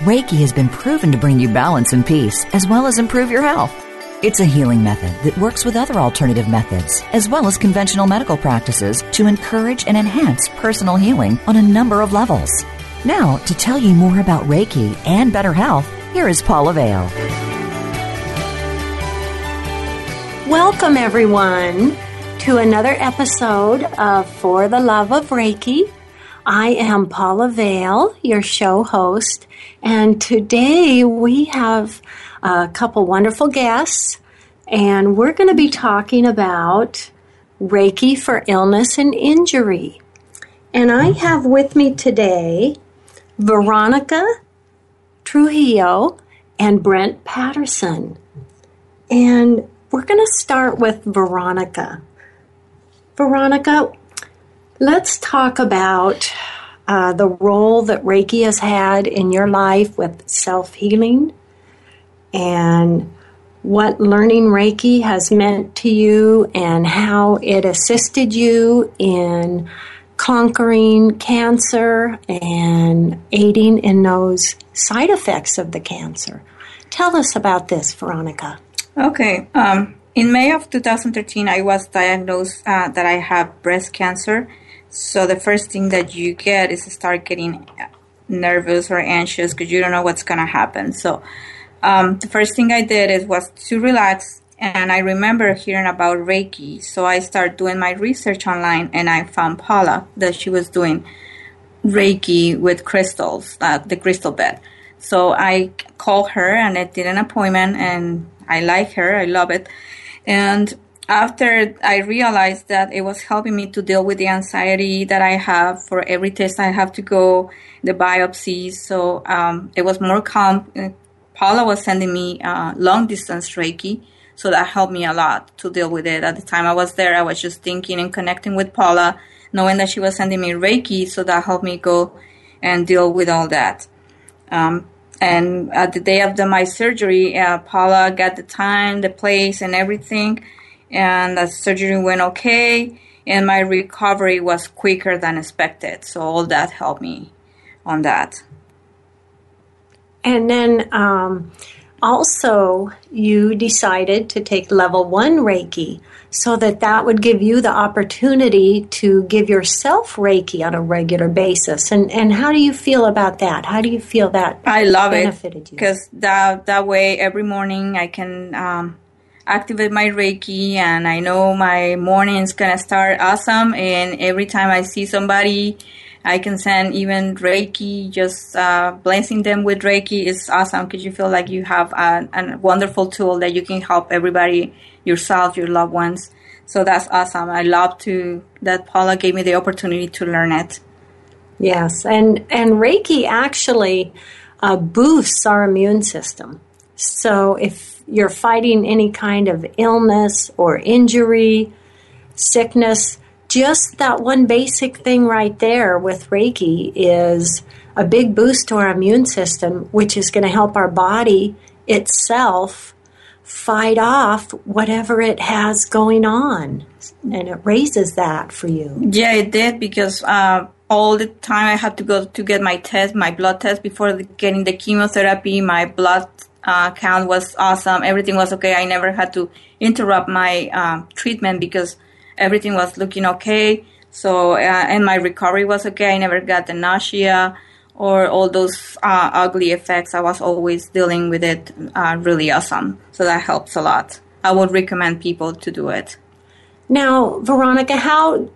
Reiki has been proven to bring you balance and peace, as well as improve your health. It's a healing method that works with other alternative methods, as well as conventional medical practices, to encourage and enhance personal healing on a number of levels. Now, to tell you more about Reiki and better health, here is Paula Vale. Welcome, everyone, to another episode of For the Love of Reiki. I am Paula Vale, your show host, and today we have a couple wonderful guests, and we're going to be talking about Reiki for illness and injury. And I have with me today Veronica Trujillo and Brent Patterson. And we're going to start with Veronica. Veronica, Let's talk about uh, the role that Reiki has had in your life with self healing and what learning Reiki has meant to you and how it assisted you in conquering cancer and aiding in those side effects of the cancer. Tell us about this, Veronica. Okay. Um, in May of 2013, I was diagnosed uh, that I have breast cancer so the first thing that you get is start getting nervous or anxious because you don't know what's going to happen. So um, the first thing I did is was to relax. And I remember hearing about Reiki. So I started doing my research online and I found Paula that she was doing Reiki with crystals, uh, the crystal bed. So I called her and I did an appointment and I like her. I love it. And after I realized that it was helping me to deal with the anxiety that I have for every test I have to go, the biopsies. So um, it was more calm. Paula was sending me uh, long distance Reiki, so that helped me a lot to deal with it. At the time I was there, I was just thinking and connecting with Paula, knowing that she was sending me Reiki, so that helped me go and deal with all that. Um, and at the day of the, my surgery, uh, Paula got the time, the place, and everything and the surgery went okay and my recovery was quicker than expected. So all that helped me on that. And then um, also you decided to take level one reiki so that that would give you the opportunity to give yourself reiki on a regular basis. And and how do you feel about that? How do you feel that i love it because that that way every morning i can um, activate my Reiki and I know my morning is gonna start awesome and every time I see somebody I can send even Reiki, just uh, blessing them with Reiki is awesome because you feel like you have a, a, wonderful tool that you can help everybody, yourself, your loved ones. So that's awesome. I love to that Paula gave me the opportunity to learn it. Yes, and and Reiki actually uh, boosts our immune system. So if you're fighting any kind of illness or injury, sickness, just that one basic thing right there with Reiki is a big boost to our immune system, which is going to help our body itself fight off whatever it has going on. And it raises that for you. Yeah, it did because uh, all the time I had to go to get my test, my blood test before getting the chemotherapy. My blood uh, count was awesome. Everything was okay. I never had to interrupt my uh, treatment because everything was looking okay. So, uh, and my recovery was okay. I never got the nausea or all those uh, ugly effects. I was always dealing with it uh, really awesome. So that helps a lot. I would recommend people to do it. Now, Veronica, how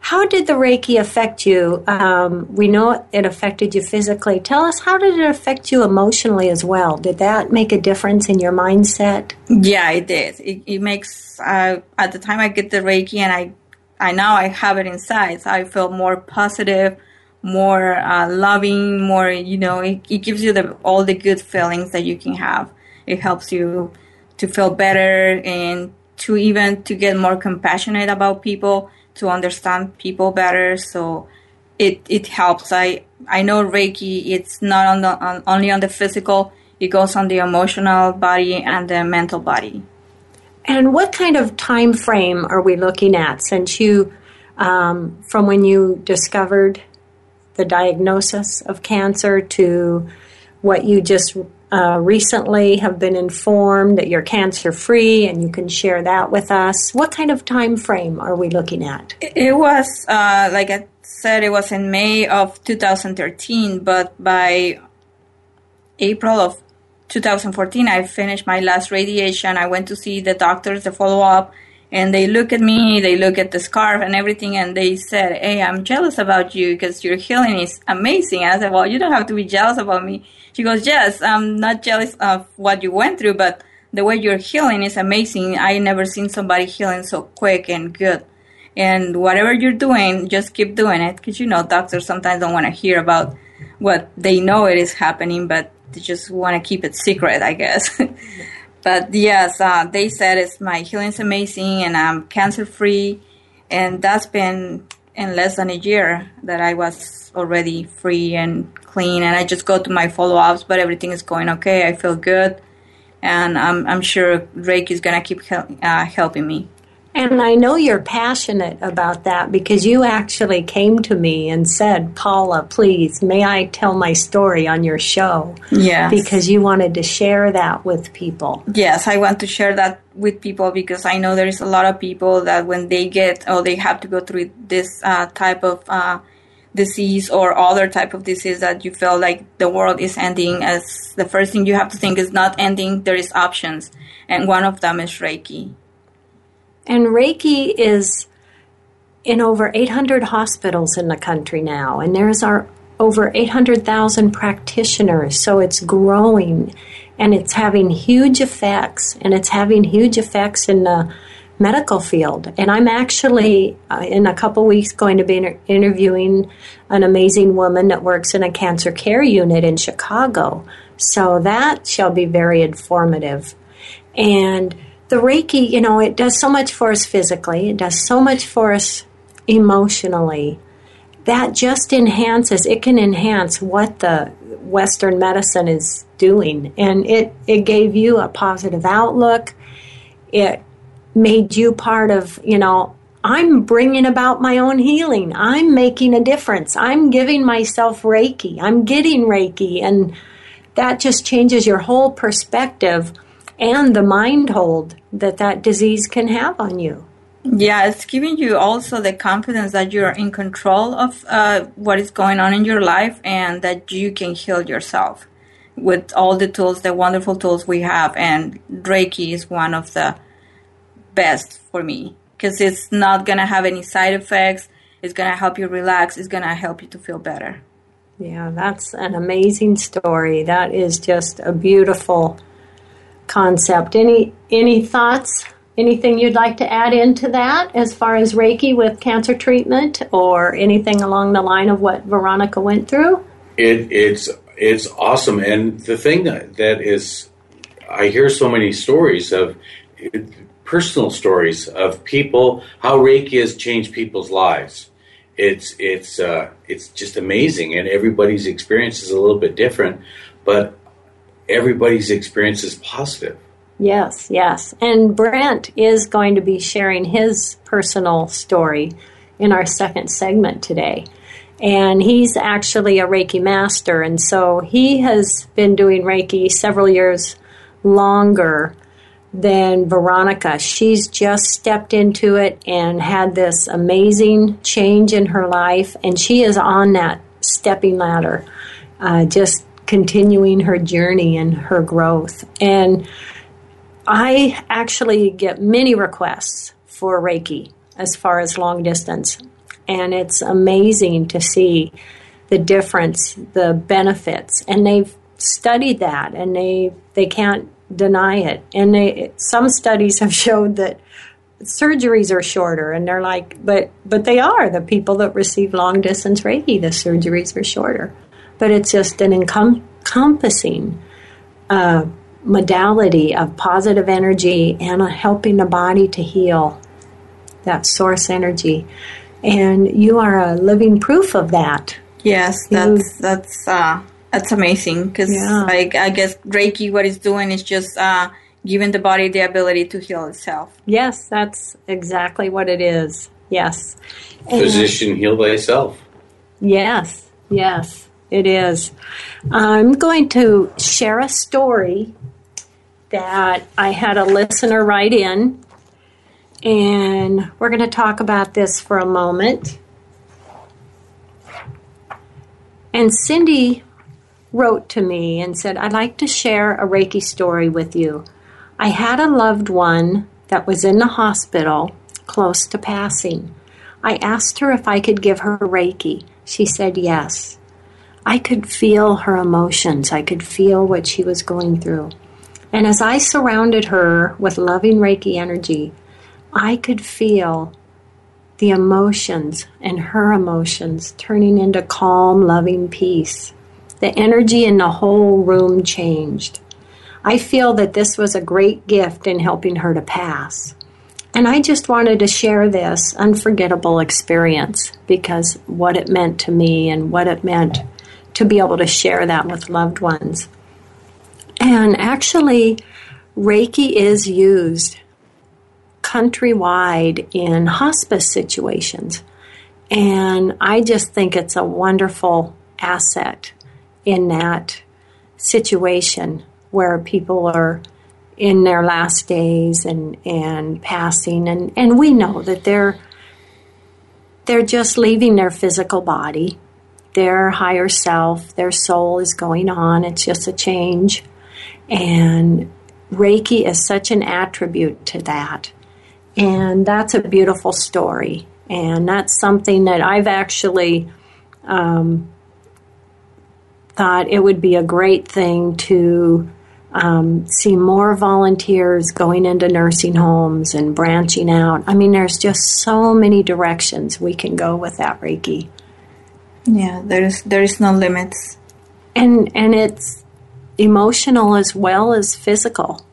how did the Reiki affect you? Um, we know it affected you physically. Tell us, how did it affect you emotionally as well? Did that make a difference in your mindset? Yeah, it did. It, it makes, uh, at the time I get the Reiki and I, I now I have it inside, so I feel more positive, more uh, loving, more, you know, it, it gives you the, all the good feelings that you can have. It helps you to feel better and to even to get more compassionate about people to understand people better. So it it helps. I I know Reiki. It's not on the on, only on the physical. It goes on the emotional body and the mental body. And what kind of time frame are we looking at? Since you, um, from when you discovered the diagnosis of cancer to what you just uh, recently have been informed that you're cancer free and you can share that with us. What kind of time frame are we looking at? It was, uh, like I said, it was in May of 2013, but by April of 2014, I finished my last radiation. I went to see the doctors, the follow up, and they look at me, they look at the scarf and everything, and they said, Hey, I'm jealous about you because your healing is amazing. I said, Well, you don't have to be jealous about me. She goes, Yes, I'm not jealous of what you went through, but the way you're healing is amazing. I never seen somebody healing so quick and good. And whatever you're doing, just keep doing it because you know doctors sometimes don't want to hear about what they know it is happening, but they just want to keep it secret, I guess. but yes, uh, they said it's my healing's amazing and I'm cancer free, and that's been in less than a year that I was already free and clean, and I just go to my follow ups, but everything is going okay. I feel good, and I'm I'm sure Reiki is gonna keep hel- uh, helping me. And I know you're passionate about that because you actually came to me and said, Paula, please, may I tell my story on your show? Yes. Because you wanted to share that with people. Yes, I want to share that with people because I know there's a lot of people that when they get or they have to go through this uh, type of uh, disease or other type of disease that you feel like the world is ending as the first thing you have to think is not ending there is options and one of them is reiki and Reiki is in over 800 hospitals in the country now, and there's our over 800,000 practitioners, so it's growing and it's having huge effects, and it's having huge effects in the medical field. And I'm actually, uh, in a couple weeks, going to be inter- interviewing an amazing woman that works in a cancer care unit in Chicago. So that shall be very informative. And the Reiki, you know, it does so much for us physically, it does so much for us emotionally. That just enhances, it can enhance what the Western medicine is doing. And it, it gave you a positive outlook. It made you part of, you know, I'm bringing about my own healing. I'm making a difference. I'm giving myself Reiki. I'm getting Reiki. And that just changes your whole perspective and the mind hold that that disease can have on you. Yeah, it's giving you also the confidence that you're in control of uh, what is going on in your life and that you can heal yourself with all the tools, the wonderful tools we have. And Reiki is one of the best for me because it's not going to have any side effects. It's going to help you relax. It's going to help you to feel better. Yeah, that's an amazing story. That is just a beautiful concept. Any any thoughts? Anything you'd like to add into that as far as Reiki with cancer treatment, or anything along the line of what Veronica went through? It, it's it's awesome, and the thing that, is, I hear so many stories of personal stories of people how Reiki has changed people's lives. It's it's uh, it's just amazing, and everybody's experience is a little bit different. But everybody's experience is positive. Yes, yes. And Brent is going to be sharing his personal story in our second segment today. And he's actually a Reiki master, and so he has been doing Reiki several years longer than Veronica. She's just stepped into it and had this amazing change in her life, and she is on that stepping ladder, uh, just continuing her journey and her growth. And I actually get many requests for Reiki as far as long distance. and it's amazing to see the difference, the benefits, and they've studied that, and they they can't deny it. And they some studies have showed that surgeries are shorter, and they're like, but but they are the people that receive long distance Reiki. The surgeries are shorter, but it's just an encompassing. Uh, modality of positive energy and helping the body to heal that source energy. And you are a living proof of that. Yes, that's you, that's uh, that's amazing because yeah. like I guess Reiki, what it's doing is just uh, giving the body the ability to heal itself. Yes, that's exactly what it is. Yes, physician and, heal thyself. Yes, yes, it is. I'm going to share a story that I had a listener write in, and we're going to talk about this for a moment. And Cindy wrote to me and said, I'd like to share a Reiki story with you. I had a loved one that was in the hospital close to passing. I asked her if I could give her Reiki. She said yes. I could feel her emotions. I could feel what she was going through. And as I surrounded her with loving Reiki energy, I could feel the emotions and her emotions turning into calm, loving peace. The energy in the whole room changed. I feel that this was a great gift in helping her to pass. And I just wanted to share this unforgettable experience because what it meant to me and what it meant to be able to share that with loved ones. And actually, Reiki is used countrywide in hospice situations. And I just think it's a wonderful asset in that situation where people are in their last days and, and passing and, and we know that they're they're just leaving their physical body. Their higher self, their soul is going on. It's just a change. And Reiki is such an attribute to that. And that's a beautiful story. And that's something that I've actually um, thought it would be a great thing to um, see more volunteers going into nursing homes and branching out. I mean, there's just so many directions we can go with that Reiki. Yeah, there's there's no limits. And and it's emotional as well as physical.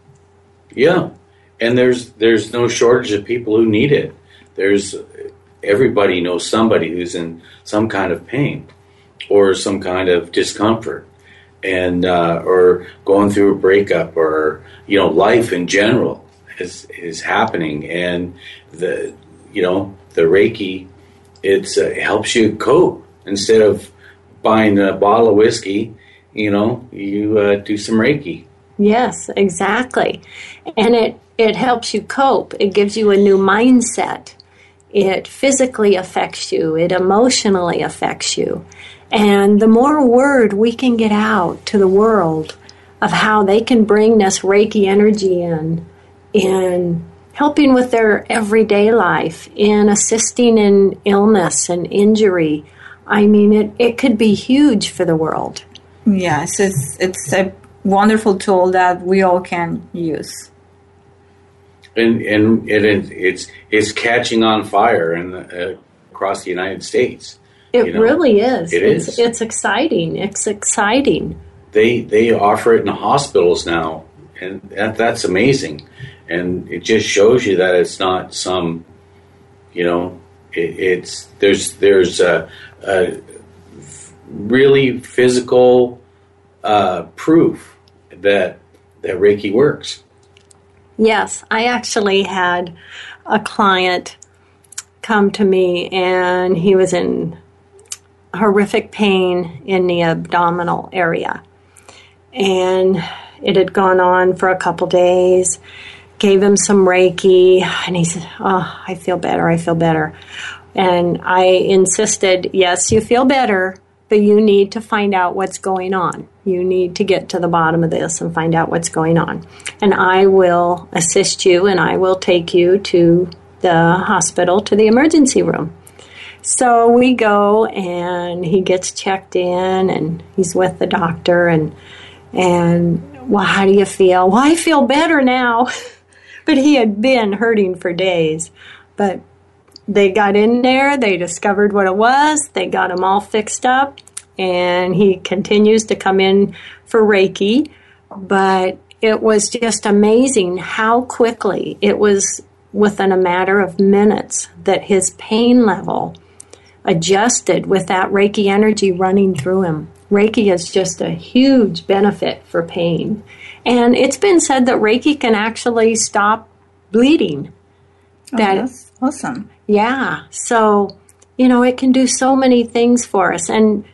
Yeah, and there's there's no shortage of people who need it. There's everybody knows somebody who's in some kind of pain or some kind of discomfort, and uh, or going through a breakup or you know life in general is is happening, and the you know the Reiki it's uh, it helps you cope instead of buying a bottle of whiskey you know, you uh, do some Reiki. Yes, exactly. And it, it helps you cope. It gives you a new mindset. It physically affects you. It emotionally affects you. And the more word we can get out to the world of how they can bring this Reiki energy in, in helping with their everyday life, in assisting in illness and injury, I mean, it, it could be huge for the world. Yes, it's it's a wonderful tool that we all can use. And and it, it's it's catching on fire in the, uh, across the United States. It you know? really is. It it's, is. It's exciting. It's exciting. They they offer it in hospitals now, and that, that's amazing. And it just shows you that it's not some, you know, it, it's there's there's a, a really physical uh, proof that that Reiki works. Yes, I actually had a client come to me, and he was in horrific pain in the abdominal area, and it had gone on for a couple days. Gave him some Reiki, and he said, "Oh, I feel better. I feel better." And I insisted, "Yes, you feel better, but you need to find out what's going on. You need to get to the bottom of this and find out what's going on. And I will assist you and I will take you to the hospital, to the emergency room. So we go and he gets checked in and he's with the doctor and and well how do you feel? Well I feel better now. but he had been hurting for days. But they got in there, they discovered what it was, they got him all fixed up, and he continues to come in for Reiki. But it was just amazing how quickly it was within a matter of minutes that his pain level adjusted with that Reiki energy running through him. Reiki is just a huge benefit for pain. And it's been said that Reiki can actually stop bleeding. Oh, that awesome. Yeah. So, you know, it can do so many things for us. And,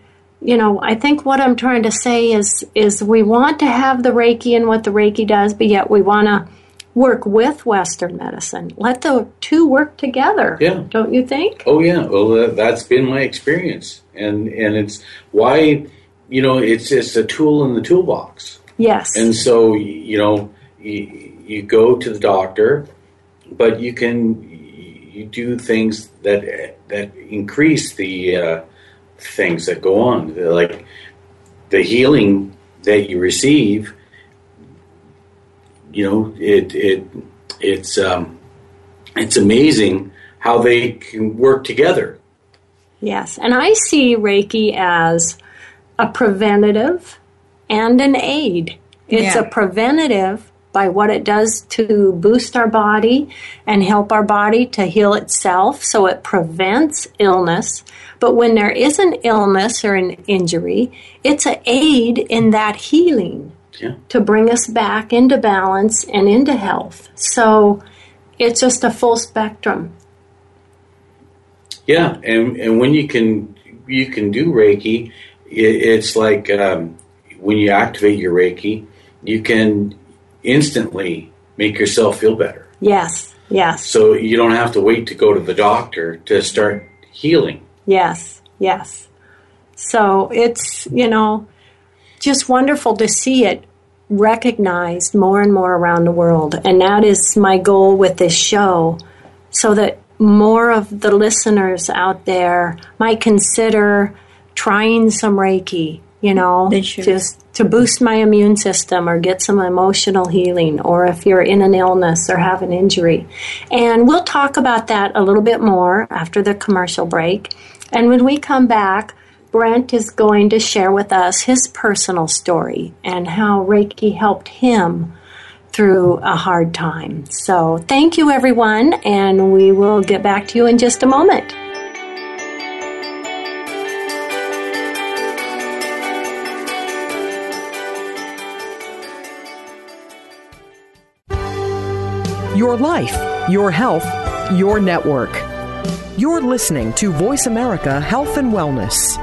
you know, I think what I'm trying to say is is we want to have the Reiki and what the Reiki does, but yet we want to work with Western medicine. Let the two work together. Yeah. Don't you think? Oh yeah. Well, that's been my experience, and and it's why you know it's it's a tool in the toolbox. Yes. And so you know you, you go to the doctor, but you can you do things that that increase the uh, things that go on, like the healing that you receive. You know, it it it's um, it's amazing how they can work together. Yes, and I see Reiki as a preventative and an aid. It's yeah. a preventative by what it does to boost our body and help our body to heal itself so it prevents illness. But when there is an illness or an injury, it's an aid in that healing yeah. to bring us back into balance and into health. So it's just a full spectrum. Yeah, and, and when you can you can do Reiki, it's like um, when you activate your Reiki, you can instantly make yourself feel better. Yes, yes. So you don't have to wait to go to the doctor to start healing. Yes, yes. So it's, you know, just wonderful to see it recognized more and more around the world. And that is my goal with this show so that more of the listeners out there might consider trying some Reiki, you know, just to boost my immune system or get some emotional healing, or if you're in an illness or have an injury. And we'll talk about that a little bit more after the commercial break. And when we come back, Brent is going to share with us his personal story and how Reiki helped him through a hard time. So, thank you, everyone, and we will get back to you in just a moment. Your life, your health, your network. You're listening to Voice America Health and Wellness.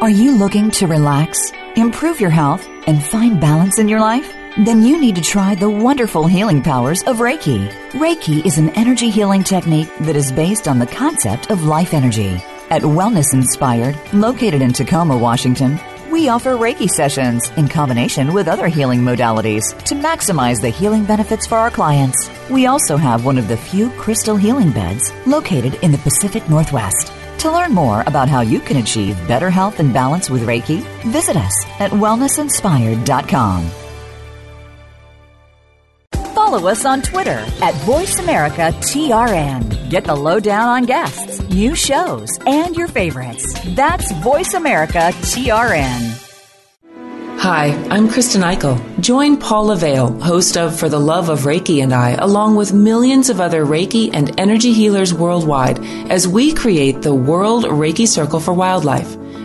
Are you looking to relax, improve your health, and find balance in your life? Then you need to try the wonderful healing powers of Reiki. Reiki is an energy healing technique that is based on the concept of life energy. At Wellness Inspired, located in Tacoma, Washington, we offer Reiki sessions in combination with other healing modalities to maximize the healing benefits for our clients. We also have one of the few crystal healing beds located in the Pacific Northwest. To learn more about how you can achieve better health and balance with Reiki, visit us at wellnessinspired.com. Follow us on Twitter at VoiceAmericaTRN. Get the lowdown on guests, new shows, and your favorites. That's VoiceAmericaTRN. Hi, I'm Kristen Eichel. Join Paula Vale, host of For the Love of Reiki and I, along with millions of other Reiki and energy healers worldwide, as we create the World Reiki Circle for Wildlife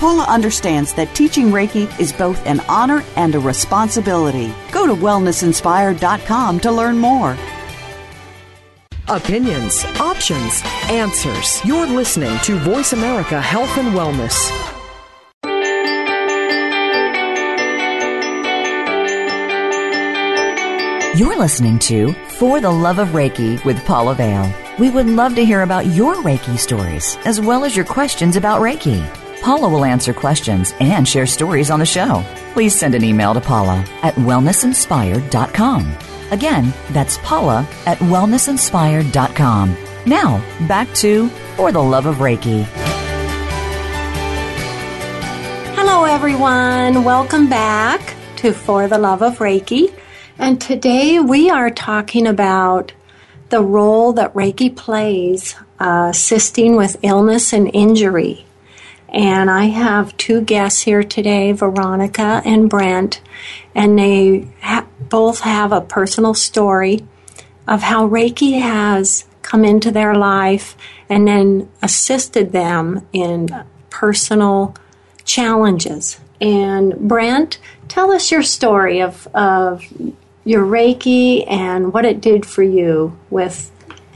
Paula understands that teaching Reiki is both an honor and a responsibility. Go to wellnessinspired.com to learn more. Opinions, options, answers. You're listening to Voice America Health and Wellness. You're listening to For the Love of Reiki with Paula Vale. We would love to hear about your Reiki stories as well as your questions about Reiki. Paula will answer questions and share stories on the show. Please send an email to Paula at wellnessinspired.com. Again, that's Paula at wellnessinspired.com. Now, back to For the Love of Reiki. Hello, everyone. Welcome back to For the Love of Reiki. And today we are talking about the role that Reiki plays uh, assisting with illness and injury. And I have two guests here today, Veronica and Brent, and they ha- both have a personal story of how Reiki has come into their life and then assisted them in personal challenges. And Brent, tell us your story of, of your Reiki and what it did for you with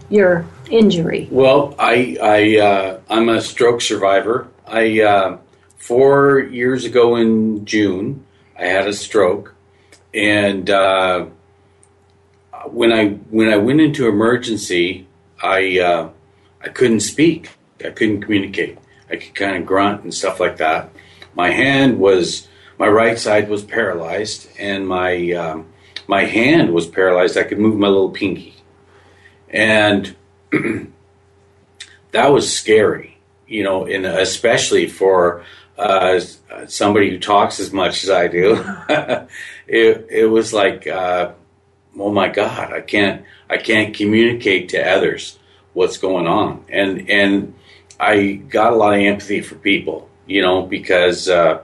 your injury. Well, I, I, uh, I'm a stroke survivor. I uh, four years ago in June, I had a stroke, and uh, when I when I went into emergency, I uh, I couldn't speak. I couldn't communicate. I could kind of grunt and stuff like that. My hand was my right side was paralyzed, and my um, my hand was paralyzed. I could move my little pinky, and that was scary you know, in especially for uh, somebody who talks as much as I do, it it was like, uh, oh my God, I can't I can't communicate to others what's going on, and and I got a lot of empathy for people, you know, because uh,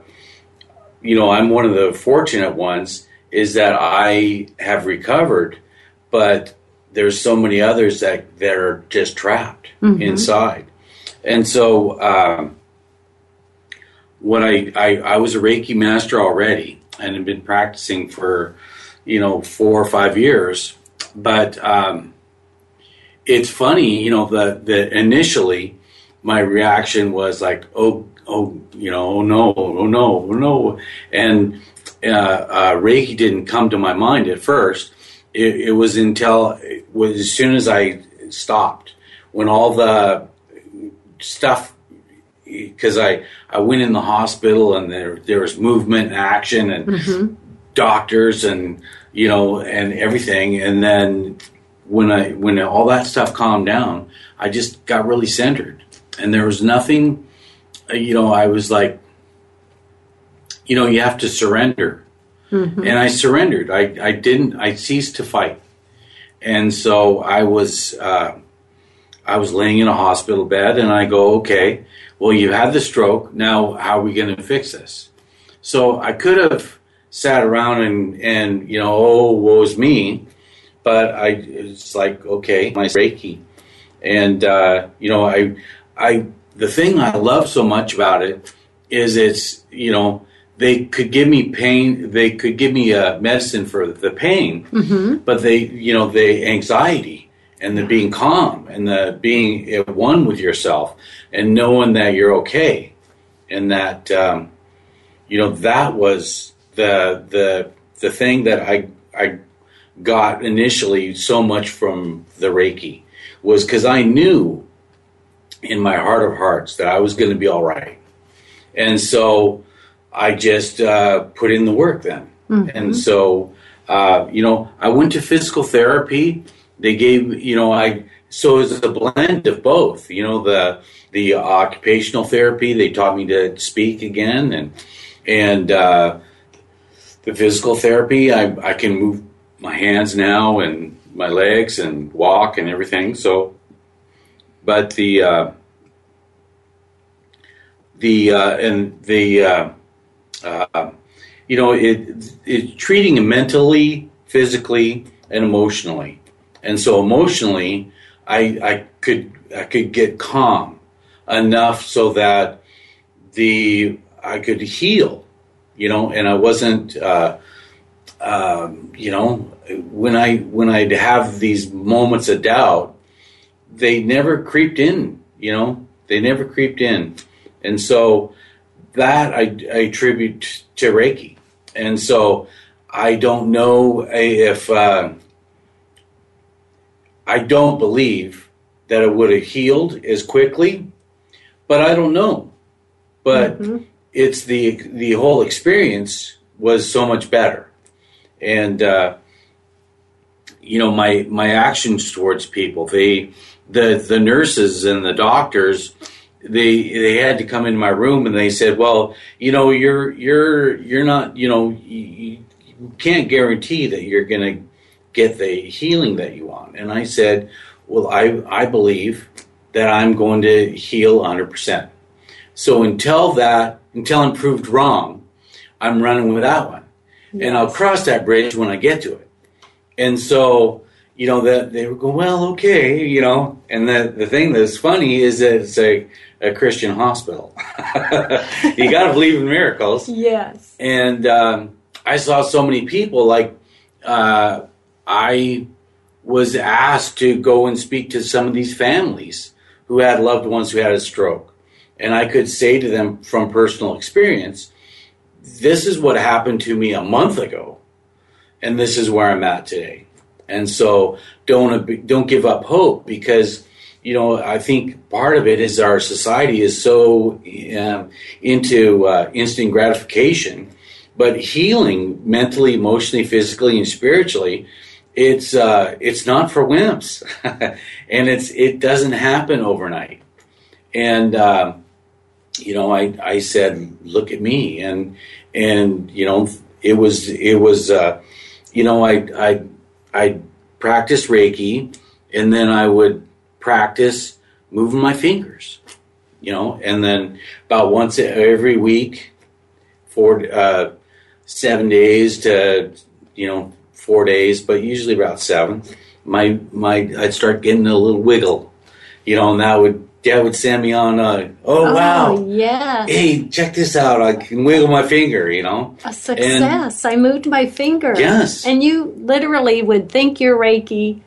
you know I'm one of the fortunate ones is that I have recovered, but there's so many others that that are just trapped mm-hmm. inside and so um, when I, I, I was a Reiki master already and had been practicing for you know four or five years, but um, it's funny, you know, that that initially my reaction was like, oh, oh, you know, oh no, oh no, oh no, and uh, uh, Reiki didn't come to my mind at first. It, it was until it was as soon as I stopped when all the stuff because I I went in the hospital and there there was movement and action and mm-hmm. doctors and you know and everything. And then when I when all that stuff calmed down I just got really centered. And there was nothing you know I was like you know you have to surrender. Mm-hmm. and I surrendered. I I didn't I ceased to fight. And so I was uh, I was laying in a hospital bed and I go, okay, well, you had the stroke. Now, how are we going to fix this? So I could have sat around and, and you know, oh, woe's me. But I, it's like, okay, my Reiki. And, uh, you know, I, I, the thing I love so much about it is it's, you know, they could give me pain, they could give me a uh, medicine for the pain, mm-hmm. but they, you know, the anxiety and the being calm and the being at one with yourself and knowing that you're okay and that um, you know that was the the the thing that I I got initially so much from the Reiki was because I knew in my heart of hearts that I was going to be all right, and so I just uh, put in the work then, mm-hmm. and so uh, you know I went to physical therapy they gave you know I so it was a blend of both. You know the the occupational therapy they taught me to speak again and and uh, the physical therapy I I can move my hands now and my legs and walk and everything. So, but the uh, the uh, and the uh, uh, you know it it treating mentally, physically, and emotionally. And so emotionally, I I could I could get calm enough so that the I could heal, you know, and I wasn't. Uh, um, you know, when I when I'd have these moments of doubt, they never creeped in. You know, they never creeped in, and so that I, I attribute to Reiki. And so I don't know if uh, I don't believe that it would have healed as quickly, but I don't know. But mm-hmm. it's the the whole experience was so much better and uh, you know my my actions towards people. They the the nurses and the doctors they they had to come into my room and they said, well, you know, you're you're you're not you know you, you can't guarantee that you're going to get the healing that you want. And I said, well, I I believe that I'm going to heal 100%. So until that, until I'm proved wrong, I'm running with that one yes. and I'll cross that bridge when I get to it. And so, you know, that they were going, well, okay, you know, and the, the thing that's funny is that it's a, a Christian hospital. you got to believe in miracles. Yes. And um, I saw so many people, like, uh, I was asked to go and speak to some of these families who had loved ones who had a stroke. And I could say to them from personal experience, this is what happened to me a month ago, and this is where I'm at today. And so don't don't give up hope because you know I think part of it is our society is so um, into uh, instant gratification, but healing mentally, emotionally, physically, and spiritually. It's uh, it's not for wimps, and it's it doesn't happen overnight. And uh, you know, I I said, look at me, and and you know it was it was uh, you know I I I practiced Reiki and then I would practice moving my fingers, you know, and then about once every week, for uh, seven days to you know four days, but usually about seven. My my I'd start getting a little wiggle, you know, and that would dad would send me on uh, oh, oh wow. yeah hey check this out. I can wiggle my finger you know? A success. And, i moved my finger. Yes. And you literally would think you're reiki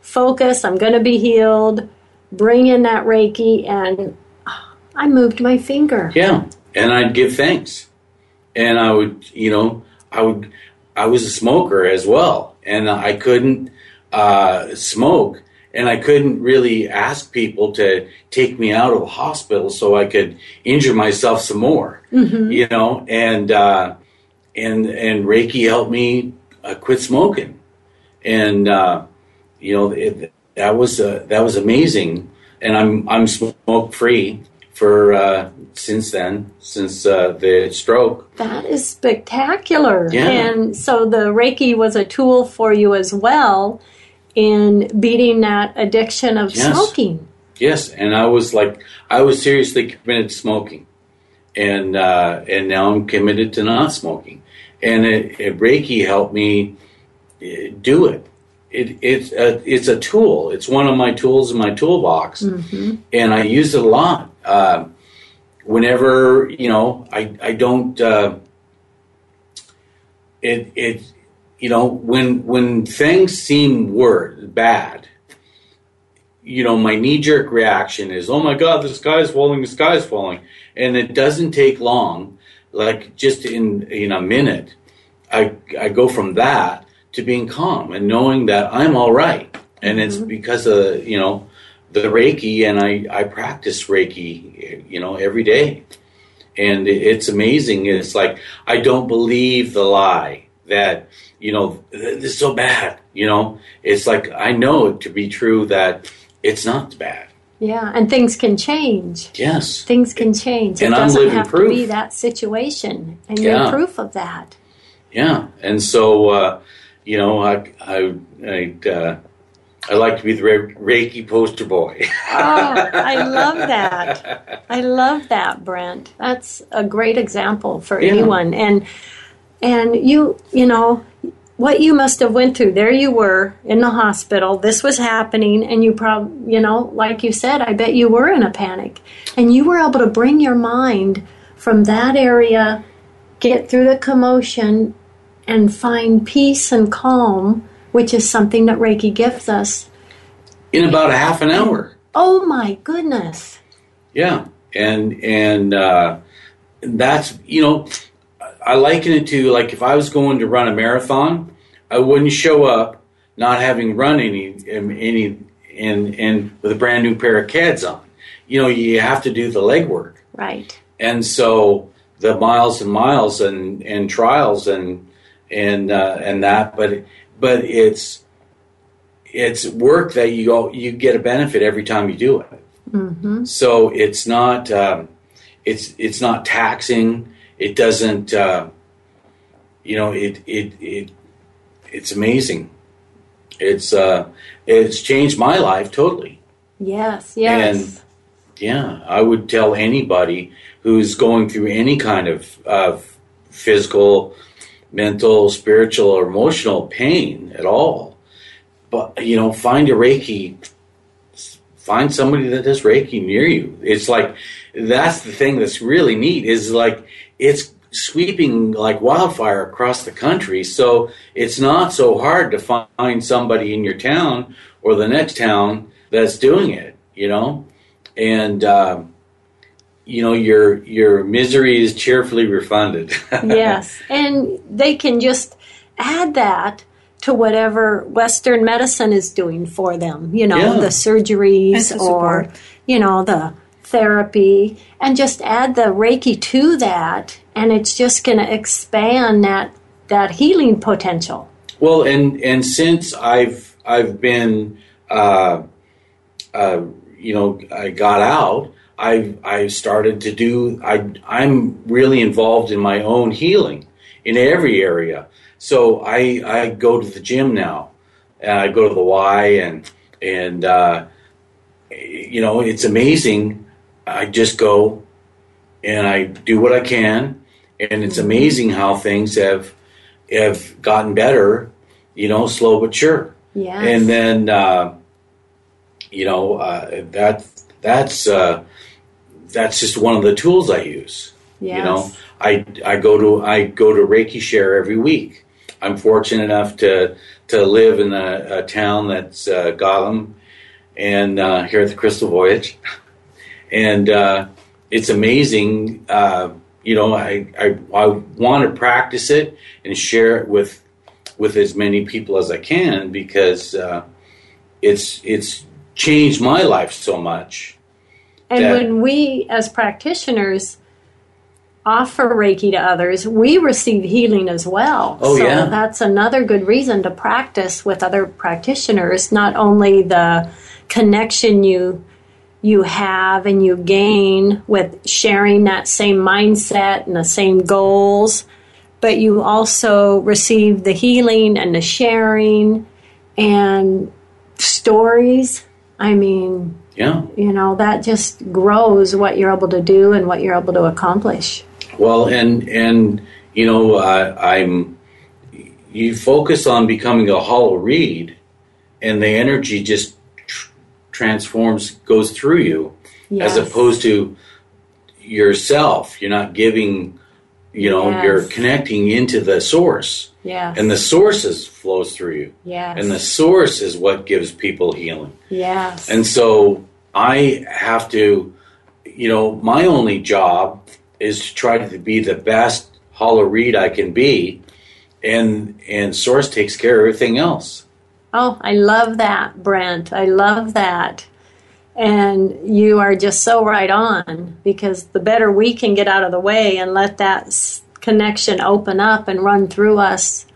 focus i'm going to be healed bring in that reiki and i moved my finger. Yeah and i'd give thanks. And i would you know i would i was a smoker as well and i couldn't uh, smoke and I couldn't really ask people to take me out of the hospital so I could injure myself some more, mm-hmm. you know, and uh, and and Reiki helped me uh, quit smoking, and uh, you know it, that was uh, that was amazing, and I'm I'm smoke free for uh, since then, since uh, the stroke. That is spectacular. Yeah. And so the Reiki was a tool for you as well in beating that addiction of yes. smoking. Yes, and I was like, I was seriously committed to smoking, and uh, and now I'm committed to not smoking, and it, it, Reiki helped me uh, do it. It, it's a, it's a tool. It's one of my tools in my toolbox, mm-hmm. and I use it a lot. Uh, whenever you know, I I don't. Uh, it it you know, when when things seem word bad, you know, my knee jerk reaction is, "Oh my God, the sky's falling! The sky's falling!" And it doesn't take long, like just in in a minute, I I go from that to being calm and knowing that I'm all right, and it's mm-hmm. because of you know the Reiki, and I I practice Reiki, you know, every day, and it's amazing. It's like I don't believe the lie that you know this is so bad. You know, it's like I know it to be true that it's not bad. Yeah, and things can change. Yes, Things can change. And it I'm doesn't living have proof. to be that situation, and Yeah. you're proof of that. Yeah, and so uh, you know, I I I, uh, I like to be the Re- Reiki poster boy. Oh, I love that. I love that, Brent. That's a great example for Yeah. anyone. And and you, you know, what you must have went through. There you were in the hospital. This was happening, and you probably, you know, like you said, I bet you were in a panic, and you were able to bring your mind from that area, get through the commotion, and find peace and calm, which is something that Reiki gives us. In about a half an hour. Oh my goodness. Yeah, and and uh, that's you know, I liken it to like if I was going to run a marathon, I wouldn't show up not having run any any and and with a brand new pair of Keds on. You know, you have to do the legwork, Right. and so the miles and miles and and trials and and uh, and that, but but it's it's work that you go you get a benefit every time you do it. Mm-hmm. So it's not um, it's it's not taxing. It doesn't uh, you know it it it it's amazing. It's uh, it's changed my life totally. Yes, yes. And yeah, I would tell anybody who's going through any kind of of physical, mental, spiritual, or emotional pain at all. But you know, find a Reiki. Find somebody that does Reiki near you. It's like that's the thing that's really neat. Is like it's sweeping like wildfire across the country. So it's not so hard to find somebody in your town or the next town that's doing it. You know, and. Um, you know your your misery is cheerfully refunded. yes. And they can just add that to whatever Western medicine is doing for them, you know, Yeah. the surgeries And or, you know, the therapy, and just add the Reiki to that, and it's just going to expand that, that healing potential. Well, and and since I've I've been, uh, uh, you know, I got out. I I started to do. I I'm really involved in my own healing in every area. So I I go to the gym now, and I go to the Y, and and uh, you know it's amazing. I just go, and I do what I can, and it's amazing how things have have gotten better, you know, slow but sure. Yes. And then, uh, you know, uh, that that's uh, that's just one of the tools I use. yes. You know, I I go to I go to Reiki Share every week. I'm fortunate enough to to live in a, a town that's uh, Gotham, and uh, here at the Crystal Voyage, and uh, it's amazing. Uh, you know, I, I I want to practice it and share it with with as many people as I can because uh, it's it's changed my life so much. And that- when we, as practitioners, offer Reiki to others, we receive healing as well. Oh, so yeah. that's another good reason to practice with other practitioners. Not only the connection you you have and you gain with sharing that same mindset and the same goals, but you also receive the healing and the sharing and stories. I mean, Yeah. you know that just grows what you're able to do and what you're able to accomplish Well, and and you know, uh, I'm you focus on becoming a hollow reed, and the energy just tr- transforms, goes through you, as opposed to yourself. You're not giving, you know, Yes. you're connecting into the source, yes and the source is, flows through you, yes and the source is what gives people healing. yes And so I have to, you know, my only job is to try to be the best hollow reed I can be, and and source takes care of everything else. oh i love that brent i love that and you are just so right on because the better we can get out of the way and let that connection open up and run through us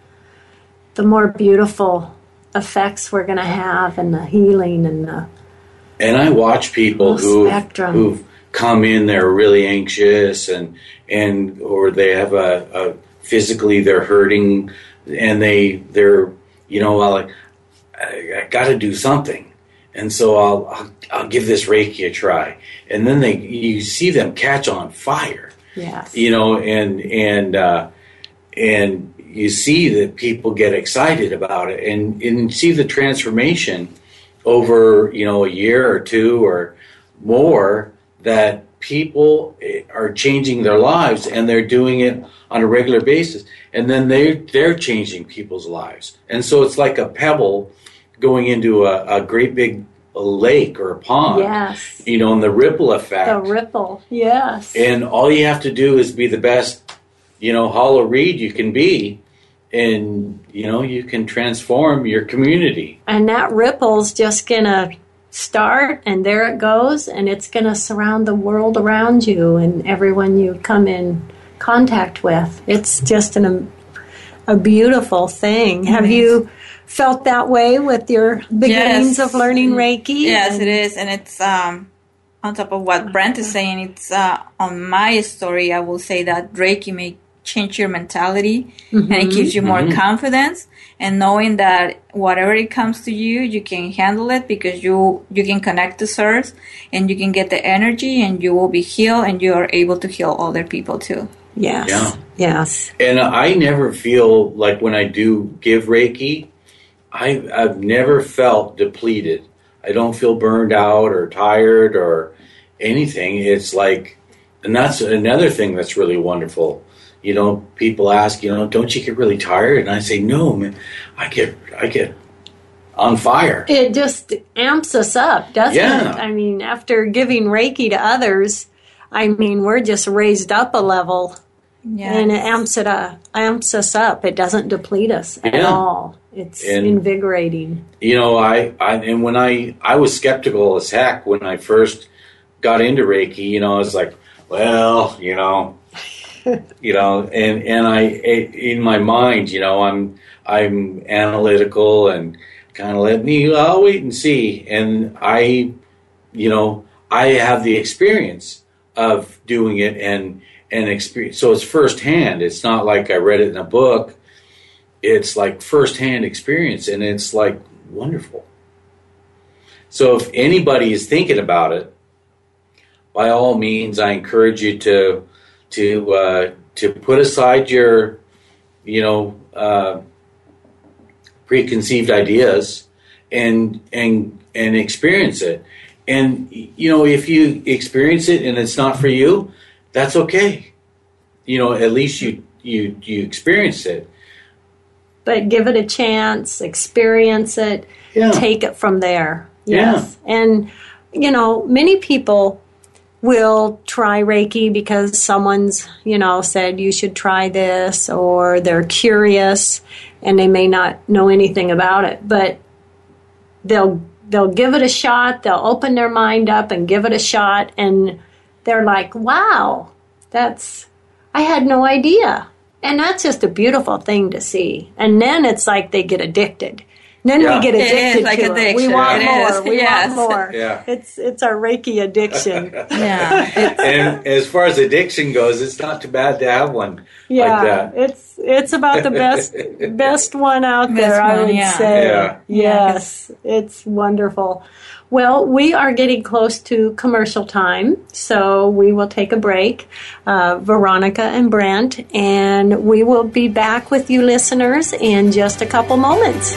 the more beautiful effects we're going to have and the healing and the And I watch people who who've come in, they're really anxious, and and or they have a, a physically they're hurting, and they they're you know like I, I got to do something, and so I'll, I'll I'll give this Reiki a try, and then they you see them catch on fire, yes. you know, and and uh, and you see that people get excited about it, and and see the transformation over you know a year or two or more that people eh, are changing their lives and they're doing it on a regular basis and then they they're changing people's lives and so it's like a pebble going into a, a great big lake or a pond Yes. you know and the ripple effect The ripple. Yes. and all you have to do is be the best you know hollow reed you can be and you know you can transform your community and that ripple's just going to start and there it goes and it's going to surround the world around you and everyone you come in contact with it's just an, a beautiful thing have you felt that way with your beginnings Yes. of learning reiki Yes, And- it is, and it's um, on top of what Brent is saying. It's uh, on my story. I will say that Reiki may change your mentality, and it mm-hmm. gives you more mm-hmm. confidence, and knowing that whatever it comes to you, you can handle it because you you can connect to source, and you can get the energy, and you will be healed, and you are able to heal other people too. yes Yeah. yes And I never feel like when I do give Reiki, I, I've never felt depleted. I don't feel burned out or tired or anything. It's like, and that's another thing that's really wonderful. You know, people ask, you know, don't you get really tired? And I say, no, man, I get, I get on fire. it just amps us up doesn't Yeah. it i mean after giving reiki to others i mean we're just raised up a level Yeah, and it amps it up, amps us up. It doesn't deplete us at Yeah. all. It's And- invigorating. you know, I, I and when I I was skeptical as heck when I first got into Reiki. You know, I was like, well, you know, you know, and and I in my mind, you know, I'm I'm analytical and kind of let me I'll wait and see, and I, you know, I have the experience of doing it and and experience. So it's firsthand. It's not like I read it in a book. It's like firsthand experience, and it's like wonderful. So if anybody is thinking about it, by all means, I encourage you to to uh, to put aside your, you know, uh, preconceived ideas and and and experience it. And you know, if you experience it and it's not for you, that's okay. You know, at least you you you experience it. But give it a chance, experience it, Yeah. take it from there. Yes. And, you know, many people will try Reiki because someone's, you know, said you should try this or they're curious and they may not know anything about it. But they'll they'll give it a shot, they'll open their mind up and give it a shot and they're like, Wow, that's I had no idea. And that's just a beautiful thing to see. And then it's like they get addicted. Then Yeah. we get It is addicted like to it. We want It more. is, We yes. want more. Yeah. It's it's our Reiki addiction. Yeah, and as far as addiction goes, it's not too bad to have one yeah, like that. it's it's about the best best one out Best there. I would yeah. say. Yeah. Yes, it's wonderful. Well, we are getting close to commercial time, so we will take a break. Uh, Veronica and Brent, and we will be back with you listeners in just a couple moments.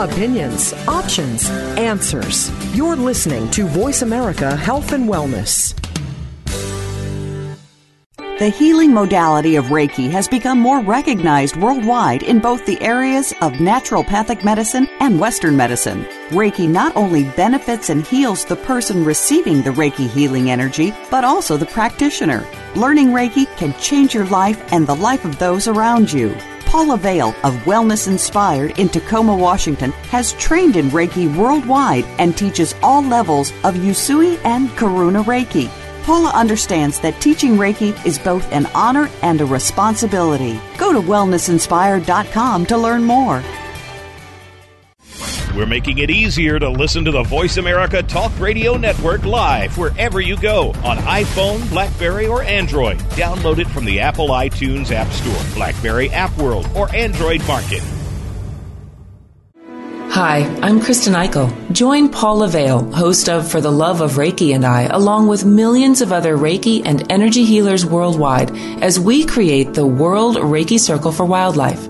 Opinions, options, answers. You're listening to Voice America Health and Wellness. The healing modality of Reiki has become more recognized worldwide in both the areas of naturopathic medicine and Western medicine. Reiki not only benefits and heals the person receiving the Reiki healing energy, but also the practitioner. Learning Reiki can change your life and the life of those around you. Paula Vale of Wellness Inspired in Tacoma, Washington, has trained in Reiki worldwide and teaches all levels of Usui and Karuna Reiki. Paula understands that teaching Reiki is both an honor and a responsibility. Go to wellnessinspired.com to learn more. We're making it easier to listen to the Voice America Talk Radio Network live wherever you go on iPhone, Blackberry, or Android. Download it from the Apple iTunes App Store, Blackberry App World, or Android Market. Hi, I'm Kristen Eichel. Join Paula Vale, host of For the Love of Reiki and I, along with millions of other Reiki and energy healers worldwide, as we create the World Reiki Circle for Wildlife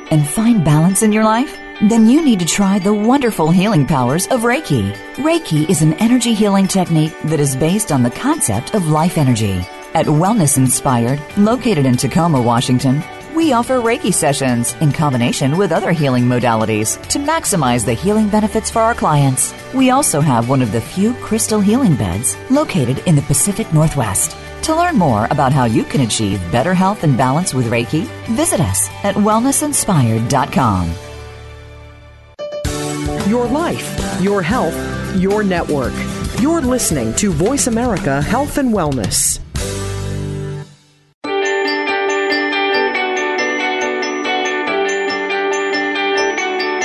and find balance in your life? Then you need to try the wonderful healing powers of Reiki. Reiki is an energy healing technique that is based on the concept of life energy. At Wellness Inspired, located in Tacoma, Washington, we offer Reiki sessions in combination with other healing modalities to maximize the healing benefits for our clients. We also have one of the few crystal healing beds located in the Pacific Northwest. To learn more about how you can achieve better health and balance with Reiki, visit us at wellnessinspired.com. Your life, your health, your network. You're listening to Voice America Health and Wellness.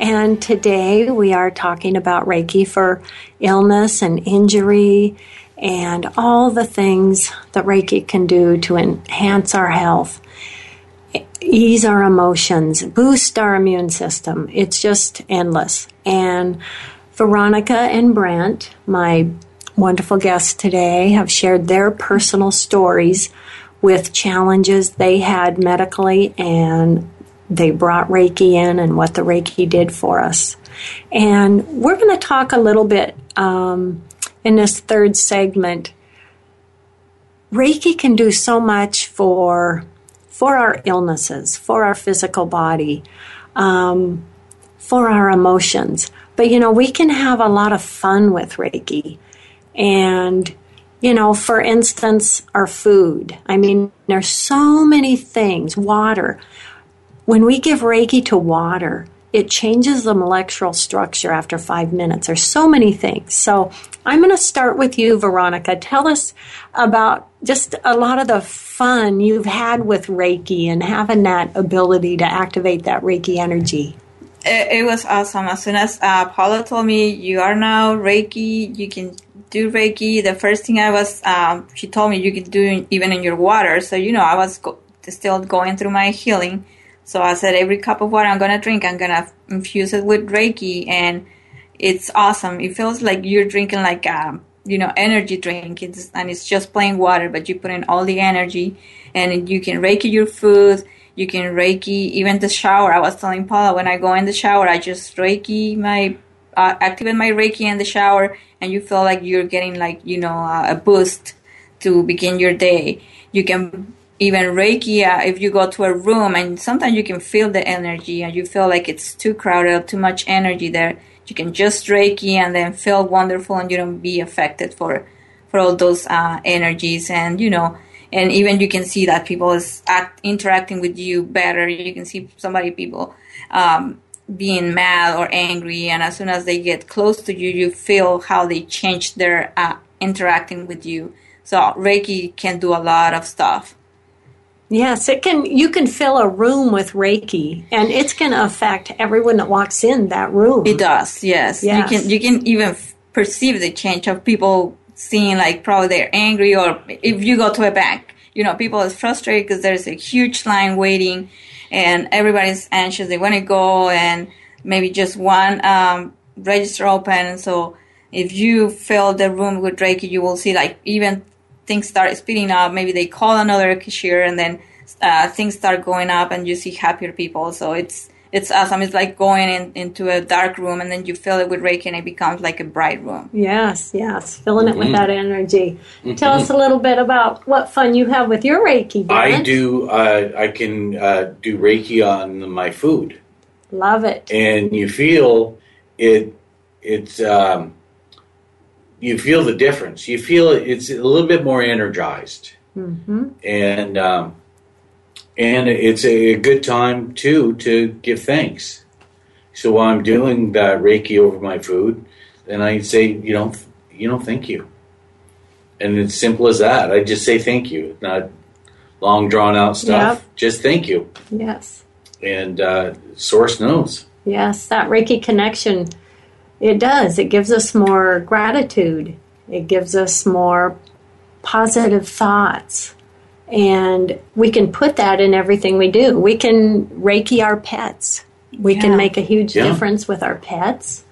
And today we are talking about Reiki for illness and injury and all the things that Reiki can do to enhance our health, ease our emotions, boost our immune system. It's just endless. And Veronica and Brent, my wonderful guests today, have shared their personal stories with challenges they had medically and they brought Reiki in and what the Reiki did for us. And we're going to talk a little bit um, in this third segment. Reiki can do so much for for our illnesses, for our physical body, um, for our emotions. But you know, we can have a lot of fun with Reiki, and you know, for instance, our food. I mean, there's so many things. Water. When we give Reiki to water, it changes the molecular structure after five minutes. There's so many things. So I'm going to start with you, Veronica. Tell us about just a lot of the fun you've had with Reiki and having that ability to activate that Reiki energy. It, it was awesome. As soon as uh, Paula told me you are now Reiki, you can do Reiki. The first thing I was, um, she told me you can do even in your water. So you know, I was go- still going through my healing so I said, every cup of water I'm gonna drink, I'm gonna infuse it with Reiki, and it's awesome. It feels like you're drinking like a you know energy drink, it's, and it's just plain water, but you put in all the energy, and you can Reiki your food. You can Reiki even the shower. I was telling Paula when I go in the shower, I just Reiki my uh, activate my Reiki in the shower, and you feel like you're getting like you know uh, a boost to begin your day. You can even Reiki, uh, if you go to a room and sometimes you can feel the energy and you feel like it's too crowded, too much energy there, you can just Reiki and then feel wonderful and you don't be affected for for all those uh, energies. And you know and even you can see that people is act, interacting with you better. You can see somebody people um, being mad or angry. And as soon as they get close to you you feel how they change their uh, interacting with you. So reiki can do a lot of stuff Yes, it can. You can fill a room with Reiki, and it's going to affect everyone that walks in that room. It does. Yes. Yes. You can you can even f- perceive the change of people seeing like probably they're angry or if you go to a bank, you know, people is frustrated because there's a huge line waiting, and everybody's anxious. They want to go and maybe just one um, register open. So if you fill the room with Reiki, you will see like even things start speeding up. Maybe they call another cashier, and then uh, things start going up, and you see happier people. So it's it's awesome. It's like going in, into a dark room, and then you fill it with Reiki, and it becomes like a bright room. Yes, yes, filling it with that energy. Tell us a little bit about what fun you have with your Reiki. I do. Uh, I can uh, do Reiki on my food, Love it. and you feel it. It's um, you feel the difference. You feel it's a little bit more energized, hmm and um, and it's a good time too to give thanks. So while I'm doing that Reiki over my food, then I say, you know, you know, thank you, and it's simple as that. I just say thank you, not long drawn out stuff. Yep. Just thank you, Yes, and uh, Source knows. yes, that Reiki connection. It does. It gives us more gratitude. It gives us more positive thoughts. And we can put that in everything we do. We can Reiki our pets. We Yeah. can make a huge Yeah. difference with our pets.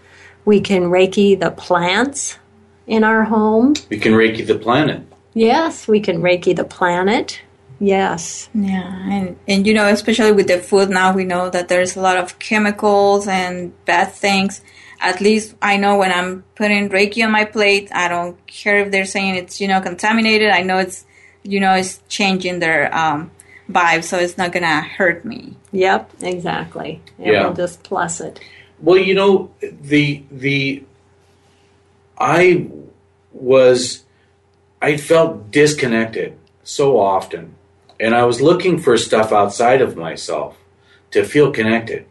We can Reiki the plants in our home. We can Reiki the planet. Yes, we can Reiki the planet. Yes. Yeah, and and you know, especially with the food now, we know that there's a lot of chemicals and bad things. At least I know when I'm putting Reiki on my plate, I don't care if they're saying it's you know contaminated. I know it's you know it's changing their um, vibe, so it's not gonna hurt me. Yep, exactly. It Yeah. will just plus it. Well, you know, the the I was I felt disconnected so often, and I was looking for stuff outside of myself to feel connected.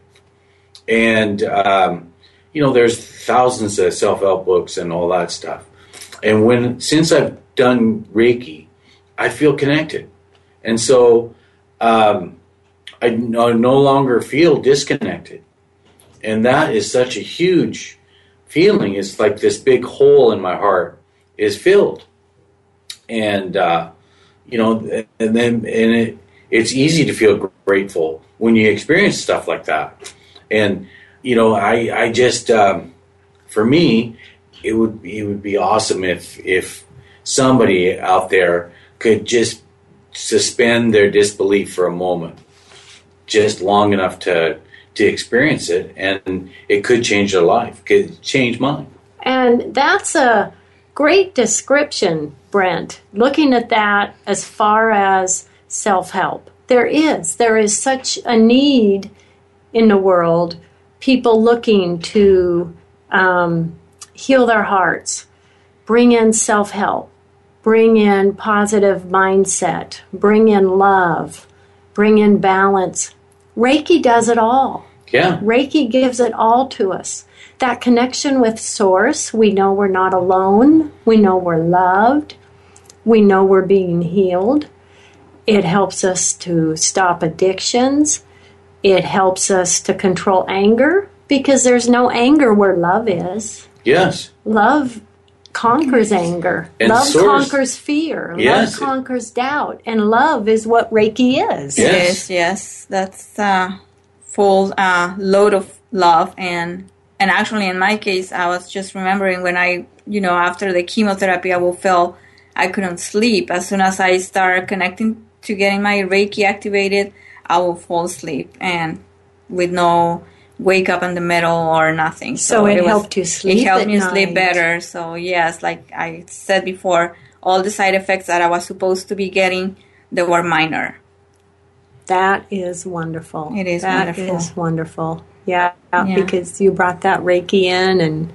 And um, you know, there's thousands of self help books and all that stuff. And when since I've done Reiki, I feel connected, and so um, I no, no longer feel disconnected. And that is such a huge feeling. It's like this big hole in my heart is filled. And uh, you know and then and it, it's easy to feel grateful when you experience stuff like that. And you know i i just um, for me it would it would be awesome if if somebody out there could just suspend their disbelief for a moment just long enough to to experience it and it could change their life could change mine And that's a great description, Brent, looking at that as far as self help. There is. There is such a need in the world, people looking to um, heal their hearts, bring in self help, bring in positive mindset, bring in love, bring in balance. Reiki does it all. yeah Reiki gives it all to us. That connection with Source, we know we're not alone. We know we're loved. We know we're being healed. It helps us to stop addictions. It helps us to control anger because there's no anger where love is. yes Love conquers anger. And love Source- conquers fear. Yes. Love conquers doubt. And love is what Reiki is. Yes, Yes. yes, that's uh, full uh, load of love and and actually in my case, I was just remembering when I, you know, after the chemotherapy, I will feel I couldn't sleep. As soon as I start connecting to getting my Reiki activated, I will fall asleep and with no wake up in the middle or nothing. So it was- helped you sleep It helped at me sleep better. So yes, like I said before, all the side effects that I was supposed to be getting, they were minor. That is wonderful. It is That wonderful. is wonderful. Yeah, Yeah. because you brought that Reiki in and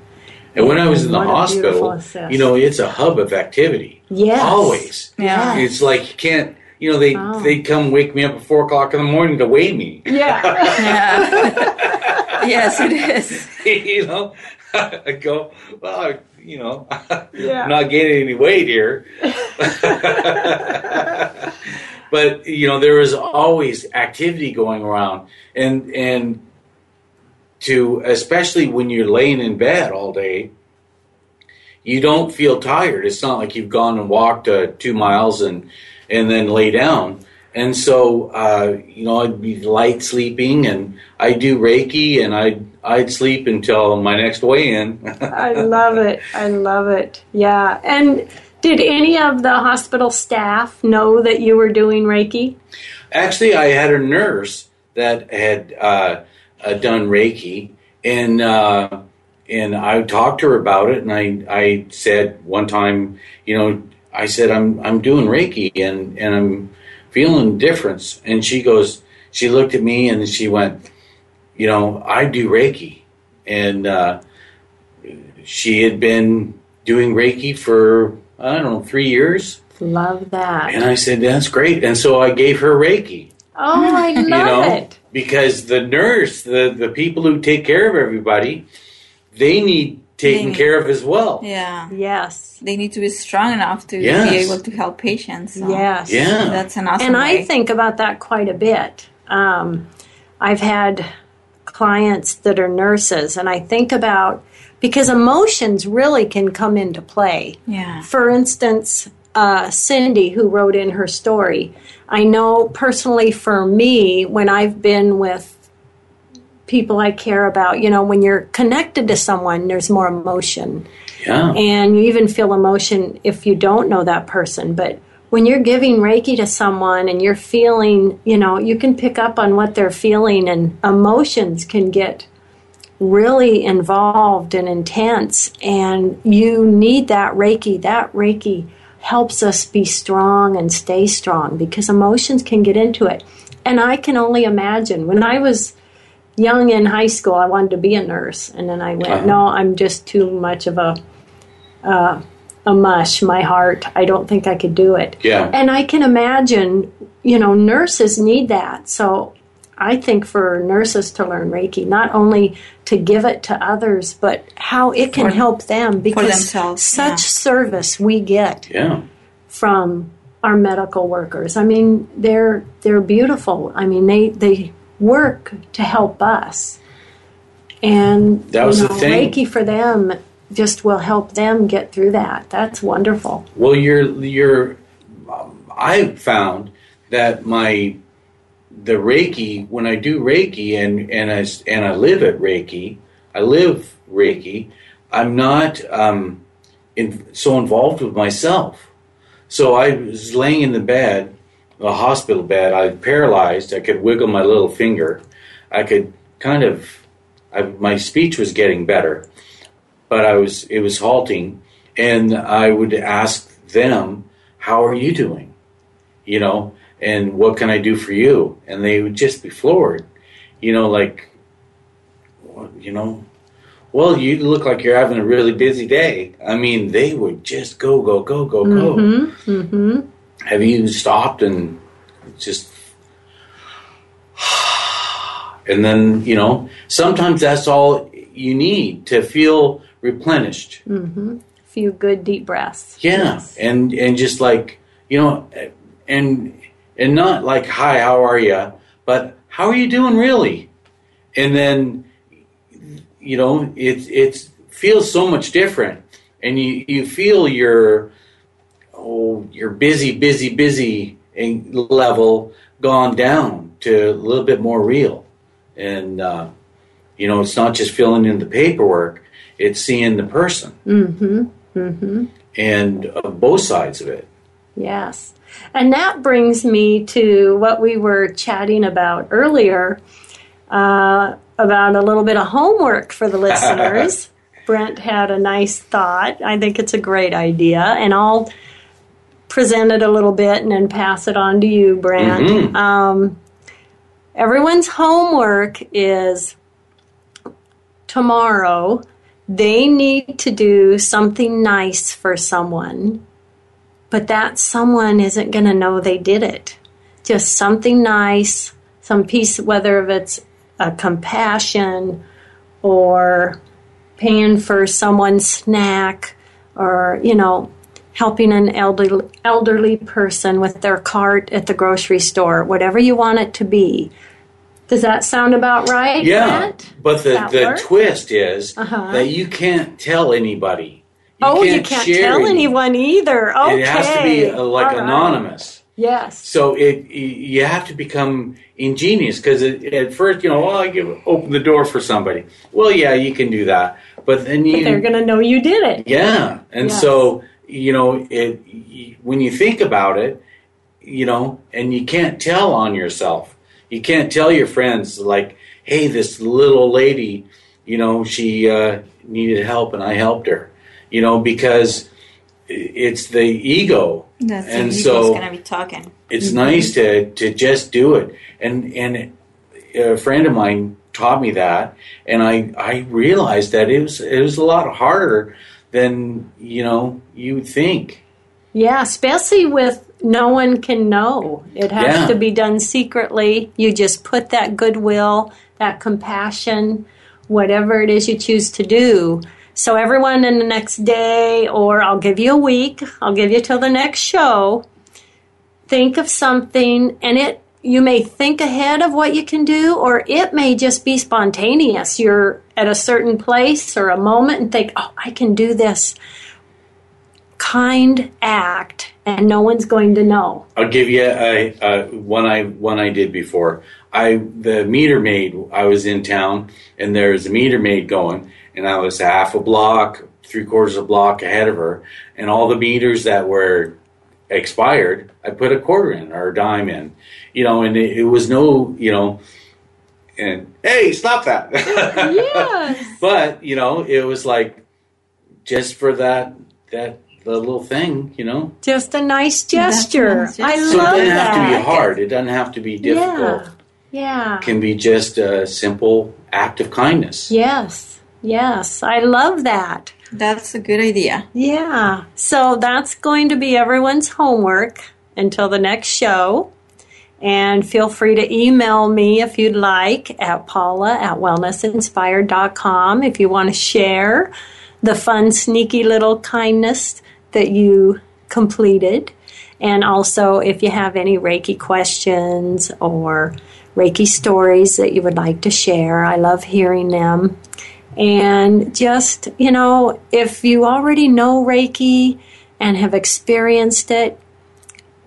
And when I was in the What hospital, you know, it's a hub of activity. Yes. Always. Yeah. It's like you can't, you know, they Oh. they come wake me up at four o'clock in the morning to weigh me. Yeah. Yeah. yes, it is. you know, I go, well, you know, Yeah. I'm not gaining any weight here. but you know, there is always activity going around, and and to especially when you're laying in bed all day, you don't feel tired. It's not like you've gone and walked uh, two miles and and then lay down. And so, uh, you know, I'd be light sleeping, and I do Reiki, and I'd I'd sleep until my next weigh-in. I love it. I love it. Yeah. And did any of the hospital staff know that you were doing Reiki? Actually, I had a nurse that had uh, uh, done Reiki, and uh, and I talked to her about it, and I I said one time, you know, I said I'm I'm doing Reiki, and and I'm feeling difference, and she goes, she looked at me, and she went, you know, I do Reiki, and uh, she had been doing Reiki for I don't know three years, Love that. and I said that's great, and so I gave her Reiki. Oh, I love you know it. because the nurse the the people who take care of everybody they need taken They- care of as well Yeah. Yes. They need to be strong enough to Yes. be able to help patients. so Yes. yeah That's an awesome and I way. think about that quite a bit. Um, I've had clients that are nurses, and I think about because emotions really can come into play. Yeah. For instance, uh, Cindy, who wrote in her story, I know personally for me, when I've been with people I care about, you know, when you're connected to someone, there's more emotion. Yeah. And you even feel emotion if you don't know that person. But when you're giving reiki to someone and you're feeling you know you can pick up on what they're feeling and emotions can get really involved and intense. And you need that reiki. That reiki helps us be strong and stay strong because emotions can get into it. And i can only imagine when i was young in high school i wanted to be a nurse and then i went Uh-huh. no i'm just too much of a uh, a mush my heart i don't think i could do it Yeah. and i can imagine you know nurses need that so i think for nurses to learn reiki not only to give it to others but how it can For- help them because such yeah. service we get yeah from our medical workers. I mean, they're they're beautiful. I mean, they they work to help us, and That was you the thing. Reiki for them just will help them get through that. That's wonderful. well you're you're um, i found that my the reiki when i do reiki and and i and i live at reiki i live reiki i'm not um in, so involved with myself So I was laying in the bed, a hospital bed. I paralyzed. I could wiggle my little finger. I could kind of, I, my speech was getting better, but I was, it was halting. And I would ask them, "How are you doing?" You know, and what can I do for you? And they would just be floored. You know, like, you know, well, you look like you're having a really busy day. I mean, they would just go, go, go, go, go. Mm-hmm. Have you stopped and just. And then, you know, sometimes that's all you need to feel replenished. Mm-hmm. Few good deep breaths. Yeah, Yes. and and just like you know, and and not like hi, how are you, but how are you doing really? And then you know, it it feels so much different, and you you feel your oh your busy, busy, busy and level gone down to a little bit more real, and uh, you know, it's not just filling in the paperwork; it's seeing the person Mm-hmm. Mm-hmm. and uh, both sides of it. Yes. And that brings me to what we were chatting about earlier uh, about a little bit of homework for the listeners. Brent had a nice thought. I think it's a great idea. And I'll present it a little bit and then pass it on to you, Brent. Mhm. Um, everyone's homework is tomorrow they need to do something nice for someone, but that someone isn't going to know they did it. Just something nice, some piece, whether if it's a compassion or paying for someone's snack or, you know, helping an elderly, elderly person with their cart at the grocery store, whatever you want it to be. Does that sound about right? Yeah, Matt? but the, the work? twist is Uh-huh. that you can't tell anybody. oh, you can't tell any- anyone either. Okay. It has to be uh, like All right. anonymous. Yes. So it you have to become ingenious because at first you know, well, I give open the door for somebody. Well, yeah, you can do that, but then you They're going to know you did it. yeah, and Yes. so you know, it when you think about it, you know, and you can't tell on yourself. You can't tell your friends like, "Hey, this little lady, you know, she uh, needed help and I helped her," you know, because it's the ego, That's and the so gonna be talking. it's nice to to just do it and and a friend of mine taught me that and i i realized that it was it was a lot harder than you know you would think Yeah, especially with no one can know. It has Yeah. to be done secretly. You just put that goodwill, that compassion, whatever it is you choose to do. So everyone in the next day, or I'll give you a week, I'll give you till the next show. Think of something, and it you may think ahead of what you can do, or it may just be spontaneous. You're at a certain place or a moment and think, "Oh, I can do this." kind act and no one's going to know. i'll give you a, a one i one i did before i the meter maid i was in town and there was a meter maid going and i was half a block three quarters of a block ahead of her and all the meters that were expired, I put a quarter in or a dime in, you know, and it, it was no, you know, and hey, stop that. Yes. but you know, it was like just for that that the little thing, you know. Just a nice gesture. That's I nice So it doesn't that. have to be hard. It doesn't have to be difficult. Yeah. It can be just a simple act of kindness. Yes. Yes. I love that. That's a good idea. Yeah. So that's going to be everyone's homework until the next show. And feel free to email me if you'd like at paula at wellnessinspired.com if you want to share the fun, sneaky little kindness that you completed. And also, if you have any Reiki questions or Reiki stories that you would like to share, I love hearing them. And just, you know, if you already know Reiki and have experienced it,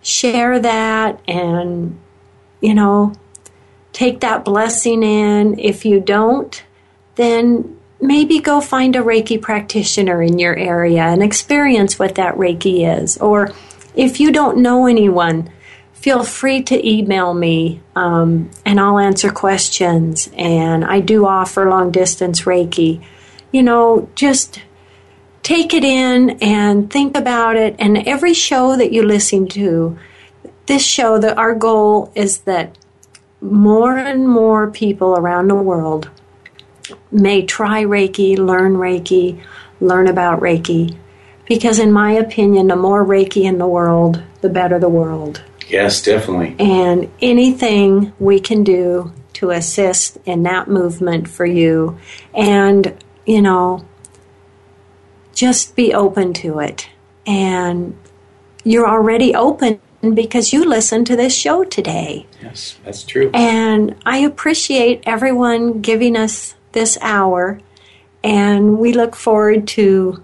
share that and, you know, take that blessing in. If you don't, then maybe go find a Reiki practitioner in your area and experience what that Reiki is. Or if you don't know anyone, feel free to email me um, and I'll answer questions. And I do offer long distance Reiki. You know, just take it in and think about it. And every show that you listen to, this show, that our goal is that more and more people around the world may try Reiki, learn Reiki, learn about Reiki. Because, in my opinion, the more Reiki in the world, the better the world. Yes, definitely. And anything we can do to assist in that movement for you, and, you know, just be open to it. And you're already open because you listened to this show today. Yes, that's true. And I appreciate everyone giving us this hour. And we look forward to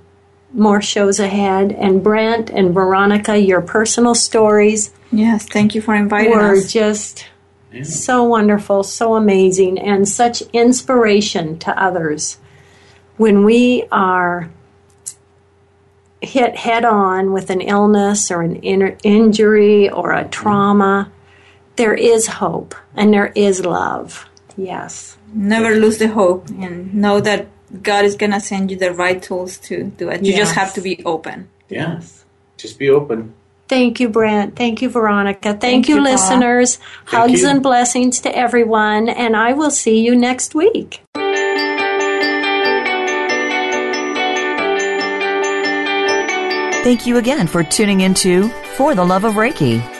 more shows ahead. And Brent and Veronica, your personal stories Yes, thank you for inviting were us. just Yeah. so wonderful, so amazing, and such inspiration to others. When we are hit head on with an illness or an in- injury or a trauma, there is hope and there is love. Yes. Never lose the hope and know that God is gonna send you the right tools to do it. You yes. just have to be open. Yes, just be open. Thank you, Brent. Thank you, Veronica. Thank, Thank you, you, listeners. Thank Hugs you. and blessings to everyone, and I will see you next week. Thank you again for tuning into For the Love of Reiki.